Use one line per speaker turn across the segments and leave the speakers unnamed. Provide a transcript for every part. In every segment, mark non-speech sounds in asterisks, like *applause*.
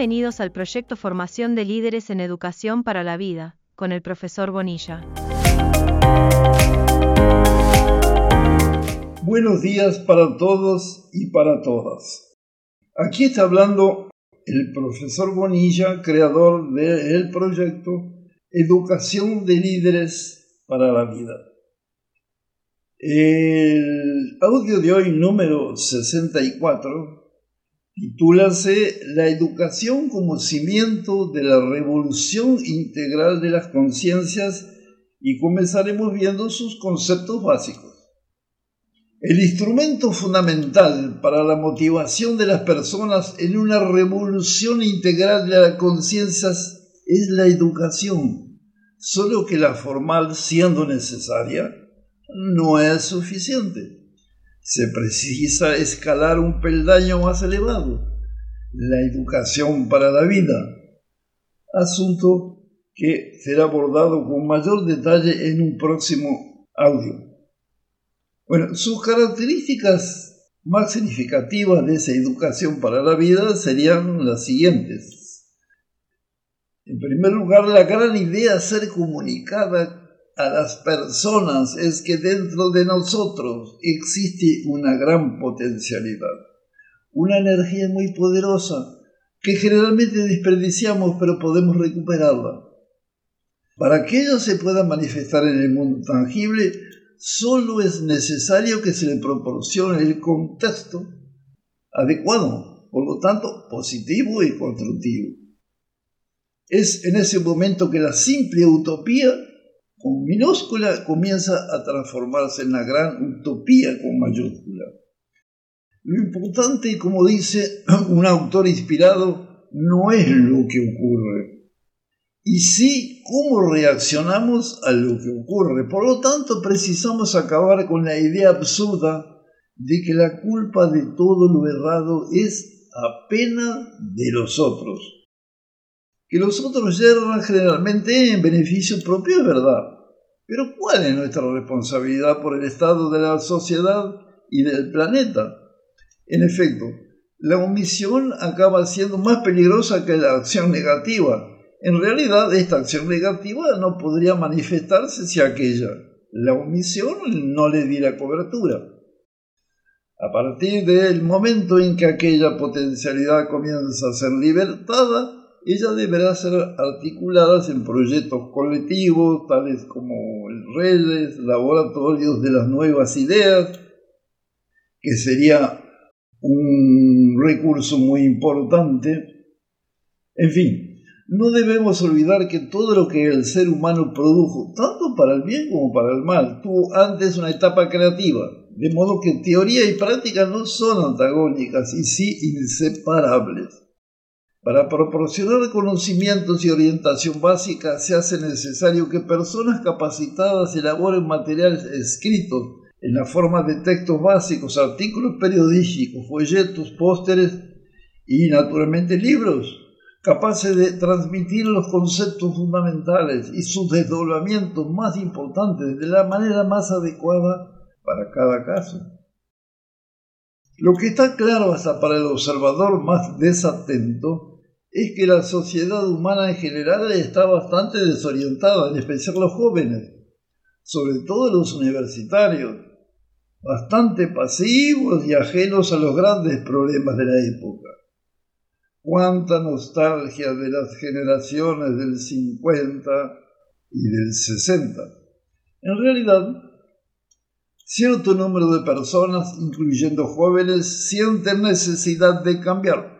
Bienvenidos al proyecto Formación de Líderes en Educación para la Vida, con el profesor Bonilla.
Buenos días para todos y para todas. Aquí está hablando el profesor Bonilla, creador del proyecto Educación de Líderes para la Vida. El audio de hoy número 64 titúlase La educación como cimiento de la revolución integral de las conciencias y comenzaremos viendo sus conceptos básicos. El instrumento fundamental para la motivación de las personas en una revolución integral de las conciencias es la educación, solo que la formal, siendo necesaria, no es suficiente se precisa escalar un peldaño más elevado, la educación para la vida, asunto que será abordado con mayor detalle en un próximo audio. Bueno, sus características más significativas de esa educación para la vida serían las siguientes. En primer lugar, la gran idea ser comunicada a las personas es que dentro de nosotros existe una gran potencialidad, una energía muy poderosa que generalmente desperdiciamos pero podemos recuperarla. Para que ella se pueda manifestar en el mundo tangible, solo es necesario que se le proporcione el contexto adecuado, por lo tanto positivo y constructivo. Es en ese momento que la simple utopía con minúscula comienza a transformarse en la gran utopía con mayúscula. Lo importante, como dice *clears throat* un autor inspirado, no es lo que ocurre, y sí cómo reaccionamos a lo que ocurre. Por lo tanto, precisamos acabar con la idea absurda de que la culpa de todo lo errado es apenas de los otros que los otros yerran generalmente en beneficio propio es verdad. Pero ¿cuál es nuestra responsabilidad por el estado de la sociedad y del planeta? En efecto, la omisión acaba siendo más peligrosa que la acción negativa. En realidad, esta acción negativa no podría manifestarse si aquella, la omisión, no le diera cobertura. A partir del momento en que aquella potencialidad comienza a ser libertada, ella deberá ser articuladas en proyectos colectivos, tales como redes, laboratorios de las nuevas ideas, que sería un recurso muy importante. En fin, no debemos olvidar que todo lo que el ser humano produjo, tanto para el bien como para el mal, tuvo antes una etapa creativa, de modo que teoría y práctica no son antagónicas y sí inseparables. Para proporcionar conocimientos y orientación básica se hace necesario que personas capacitadas elaboren materiales escritos en la forma de textos básicos, artículos periodísticos, folletos, pósteres y naturalmente libros, capaces de transmitir los conceptos fundamentales y sus desdoblamientos más importantes de la manera más adecuada para cada caso. Lo que está claro hasta para el observador más desatento es que la sociedad humana en general está bastante desorientada, en especial los jóvenes, sobre todo los universitarios, bastante pasivos y ajenos a los grandes problemas de la época. Cuánta nostalgia de las generaciones del 50 y del 60. En realidad, cierto número de personas, incluyendo jóvenes, sienten necesidad de cambiar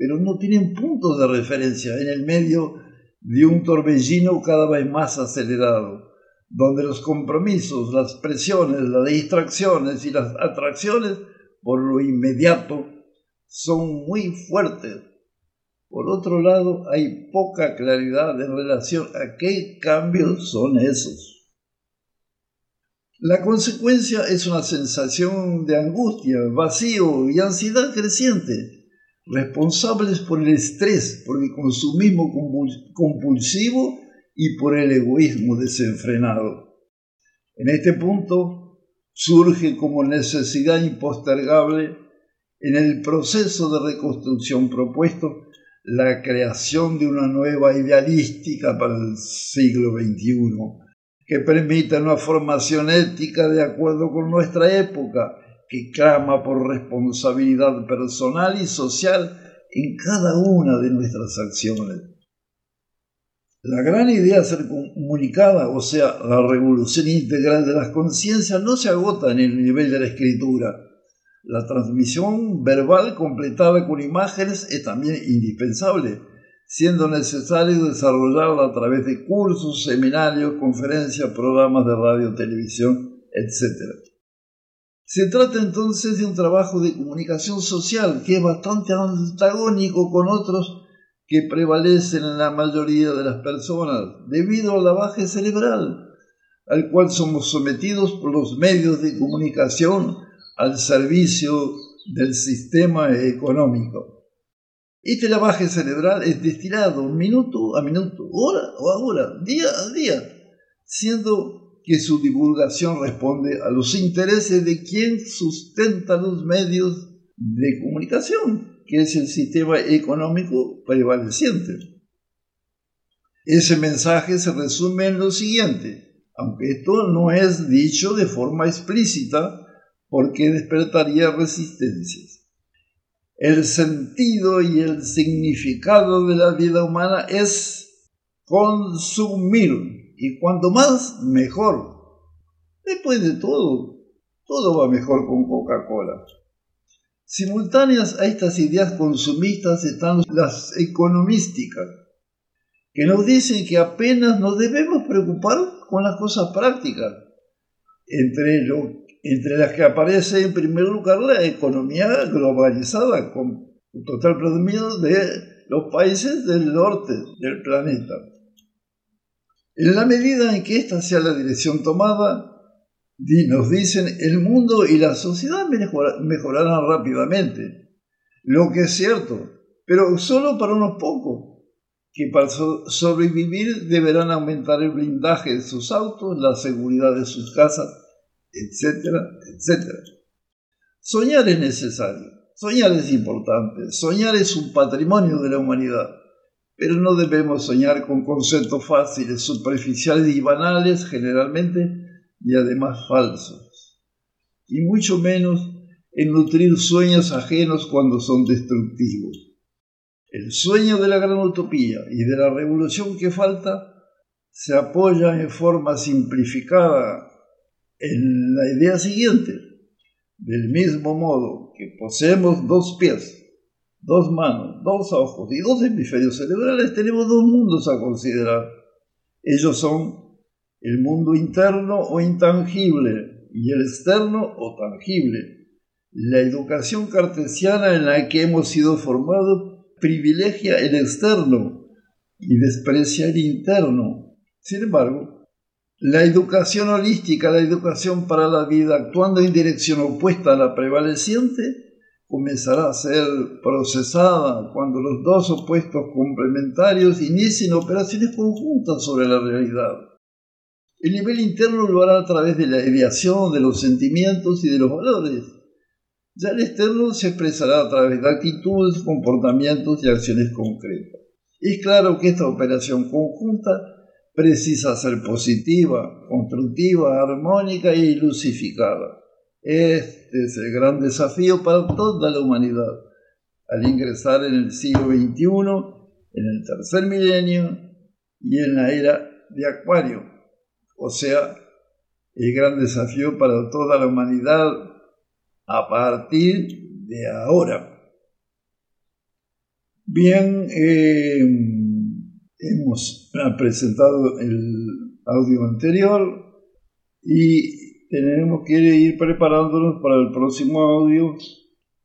pero no tienen puntos de referencia en el medio de un torbellino cada vez más acelerado, donde los compromisos, las presiones, las distracciones y las atracciones por lo inmediato son muy fuertes. Por otro lado, hay poca claridad en relación a qué cambios son esos. La consecuencia es una sensación de angustia, vacío y ansiedad creciente responsables por el estrés, por el consumismo compulsivo y por el egoísmo desenfrenado. En este punto surge como necesidad impostergable en el proceso de reconstrucción propuesto la creación de una nueva idealística para el siglo XXI, que permita una formación ética de acuerdo con nuestra época, que clama por responsabilidad personal y social en cada una de nuestras acciones. La gran idea ser comunicada, o sea, la revolución integral de las conciencias, no se agota en el nivel de la escritura. La transmisión verbal completada con imágenes es también indispensable, siendo necesario desarrollarla a través de cursos, seminarios, conferencias, programas de radio, televisión, etc. Se trata entonces de un trabajo de comunicación social que es bastante antagónico con otros que prevalecen en la mayoría de las personas debido al lavaje cerebral al cual somos sometidos por los medios de comunicación al servicio del sistema económico. Este lavaje cerebral es destilado minuto a minuto, hora a hora, día a día, siendo que su divulgación responde a los intereses de quien sustenta los medios de comunicación que es el sistema económico prevaleciente. Ese mensaje se resume en lo siguiente, aunque esto no es dicho de forma explícita porque despertaría resistencias. El sentido y el significado de la vida humana es consumir y cuanto más mejor. Después de todo, todo va mejor con Coca-Cola. Simultáneas a estas ideas consumistas están las economísticas, que nos dicen que apenas nos debemos preocupar con las cosas prácticas, entre, entre las que aparece en primer lugar la economía globalizada, con total predominio de los países del norte del planeta. En la medida en que esta sea la dirección tomada, nos dicen, el mundo y la sociedad mejorarán rápidamente. Lo que es cierto, pero solo para unos pocos, que para sobrevivir deberán aumentar el blindaje de sus autos, la seguridad de sus casas, etcétera, etcétera. Soñar es necesario, soñar es importante, soñar es un patrimonio de la humanidad, pero no debemos soñar con conceptos fáciles, superficiales y banales generalmente, y además falsos, y mucho menos en nutrir sueños ajenos cuando son destructivos. El sueño de la gran utopía y de la revolución que falta se apoya en forma simplificada en la idea siguiente. Del mismo modo que poseemos dos pies, dos manos, dos ojos y dos hemisferios cerebrales, tenemos dos mundos a considerar. Ellos son el mundo interno o intangible y el externo o tangible. La educación cartesiana en la que hemos sido formados privilegia el externo y desprecia el interno. Sin embargo, la educación holística, la educación para la vida, actuando en dirección opuesta a la prevaleciente, comenzará a ser procesada cuando los dos opuestos complementarios inicien operaciones conjuntas sobre la realidad. El nivel interno lo hará a través de la ideación, de los sentimientos y de los valores. Ya el externo se expresará a través de actitudes, comportamientos y acciones concretas. Es claro que esta operación conjunta precisa ser positiva, constructiva, armónica y lucificada. Este es el gran desafío para toda la humanidad al ingresar en el siglo XXI, en el tercer milenio y en la era de Acuario, o sea, el gran desafío para toda la humanidad a partir de ahora. Bien, eh, hemos presentado el audio anterior y tenemos que ir preparándonos para el próximo audio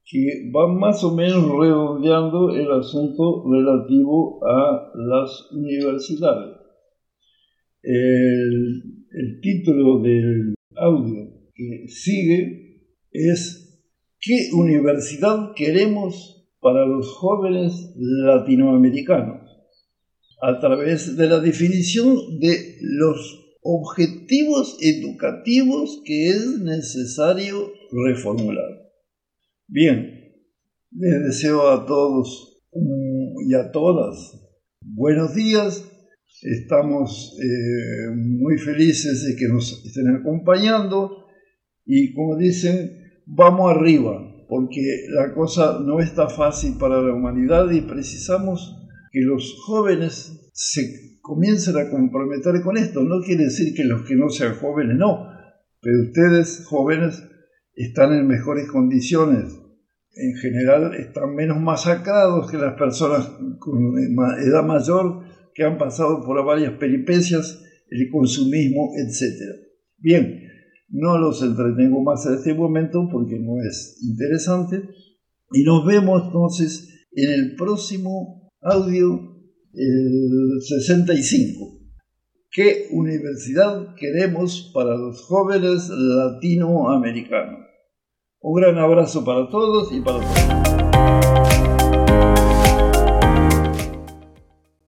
que va más o menos redondeando el asunto relativo a las universidades. El, título del audio que sigue es ¿Qué universidad queremos para los jóvenes latinoamericanos? A través de la definición de los objetivos educativos que es necesario reformular. Bien, les deseo a todos y a todas. Buenos días, estamos eh, muy felices de que nos estén acompañando y como dicen, vamos arriba, porque la cosa no está fácil para la humanidad y precisamos que los jóvenes se comiencen a comprometer con esto. No quiere decir que los que no sean jóvenes no, pero ustedes jóvenes están en mejores condiciones. En general están menos masacrados que las personas con edad mayor que han pasado por varias peripecias, el consumismo, etc. Bien, no los entretengo más en este momento porque no es interesante. Y nos vemos entonces en el próximo audio, el 65. ¿Qué universidad queremos para los jóvenes latinoamericanos? Un gran abrazo para todos y para todos.